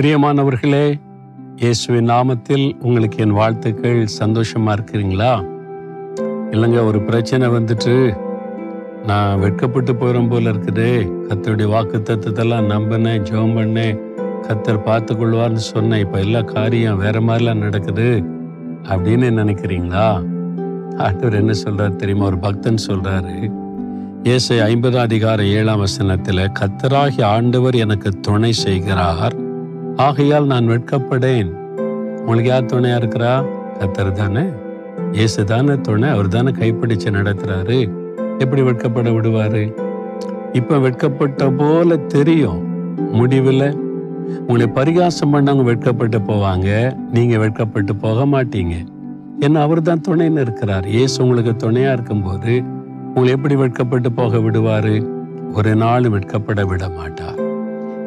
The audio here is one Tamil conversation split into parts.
பிரியமானவர்களே இயேசுவின் நாமத்தில் உங்களுக்கு என் வாழ்த்துக்கள். சந்தோஷமா இருக்கிறீங்களா? இல்லைங்க ஒரு பிரச்சனை வந்துட்டு நான் வெட்கப்பட்டு போயிடும் போல இருக்குது. கத்தருடைய வாக்கு தத்துவத்தெல்லாம் நம்பினேன் ஜெபம் பண்ணேன். கத்தர் பார்த்து கொள்வார்னு சொன்னேன். இப்போ எல்லா காரியம் வேற மாதிரிலாம் நடக்குது அப்படின்னு நினைக்கிறீங்களா? ஆண்டவர் என்ன சொல்றாரு தெரியுமா? ஒரு பக்தன் சொல்றாரு இயேசை ஐம்பதாம் அதிகார ஏழாம் வசனத்தில் கத்தராகி ஆண்டவர் எனக்கு துணை செய்கிறார். ஆகையால் நான் வெட்கப்படேன். உங்களுக்கு யார் துணையா இருக்கிறா? கத்தர் தானே. இயேசு தானே துணை. அவர் தானே கைப்பிடிச்சு நடத்துறாரு. எப்படி வெட்கப்பட விடுவாரு? இப்ப வெட்கப்பட்ட போல தெரியும். முடிவில் உங்களை பரிகாசம் பண்ணவங்க வெட்கப்பட்டு போவாங்க. நீங்க வெட்கப்பட்டு போக மாட்டீங்க. ஏன்னா அவர் தான் துணைன்னு இருக்கிறார். இயேசு உங்களுக்கு துணையா இருக்கும்போது உங்களை எப்படி வெட்கப்பட்டு போக விடுவாரு? ஒரு நாள் வெட்கப்பட விட மாட்டார்.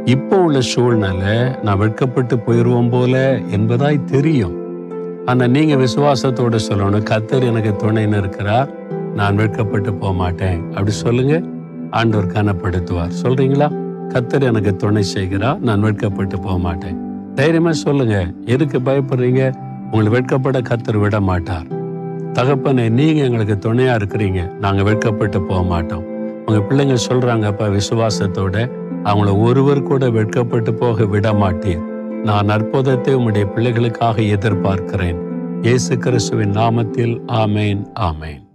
இப்போ உள்ள சூழ்நிலை நான் வெட்கப்பட்டு போயிடுவோம் போல என்பதாய் தெரியும். ஆனால் நீங்கள் விசுவாசத்தோட சொல்லணும் கத்தர் எனக்கு துணைன்னு இருக்கிறார் நான் வெட்கப்பட்டு போக மாட்டேன். அப்படி சொல்லுங்க. ஆண்டவர் கனப்படுத்துவார். சொல்றீங்களா? கத்தர் எனக்கு துணை செய்கிறா நான் வெட்கப்பட்டு போக மாட்டேன். தைரியமா சொல்லுங்க. எதுக்கு பயப்படுறீங்க? உங்களை வெட்கப்பட கத்தர் விட மாட்டார். தகப்பனே நீங்க எங்களுக்கு துணையா இருக்கிறீங்க. நாங்க வெட்கப்பட்டு போக மாட்டோம். உங்க பிள்ளைங்க சொல்கிறாங்கப்பா விசுவாசத்தோட அவங்கள ஒருவர் கூட வெட்கப்பட்டு போக விட மாட்டேன் நான் அற்புதத்தை உம்முடைய பிள்ளைகளுக்காக எதிர்பார்க்கிறேன். இயேசு கிறிஸ்துவின் நாமத்தில் ஆமேன் ஆமேன்.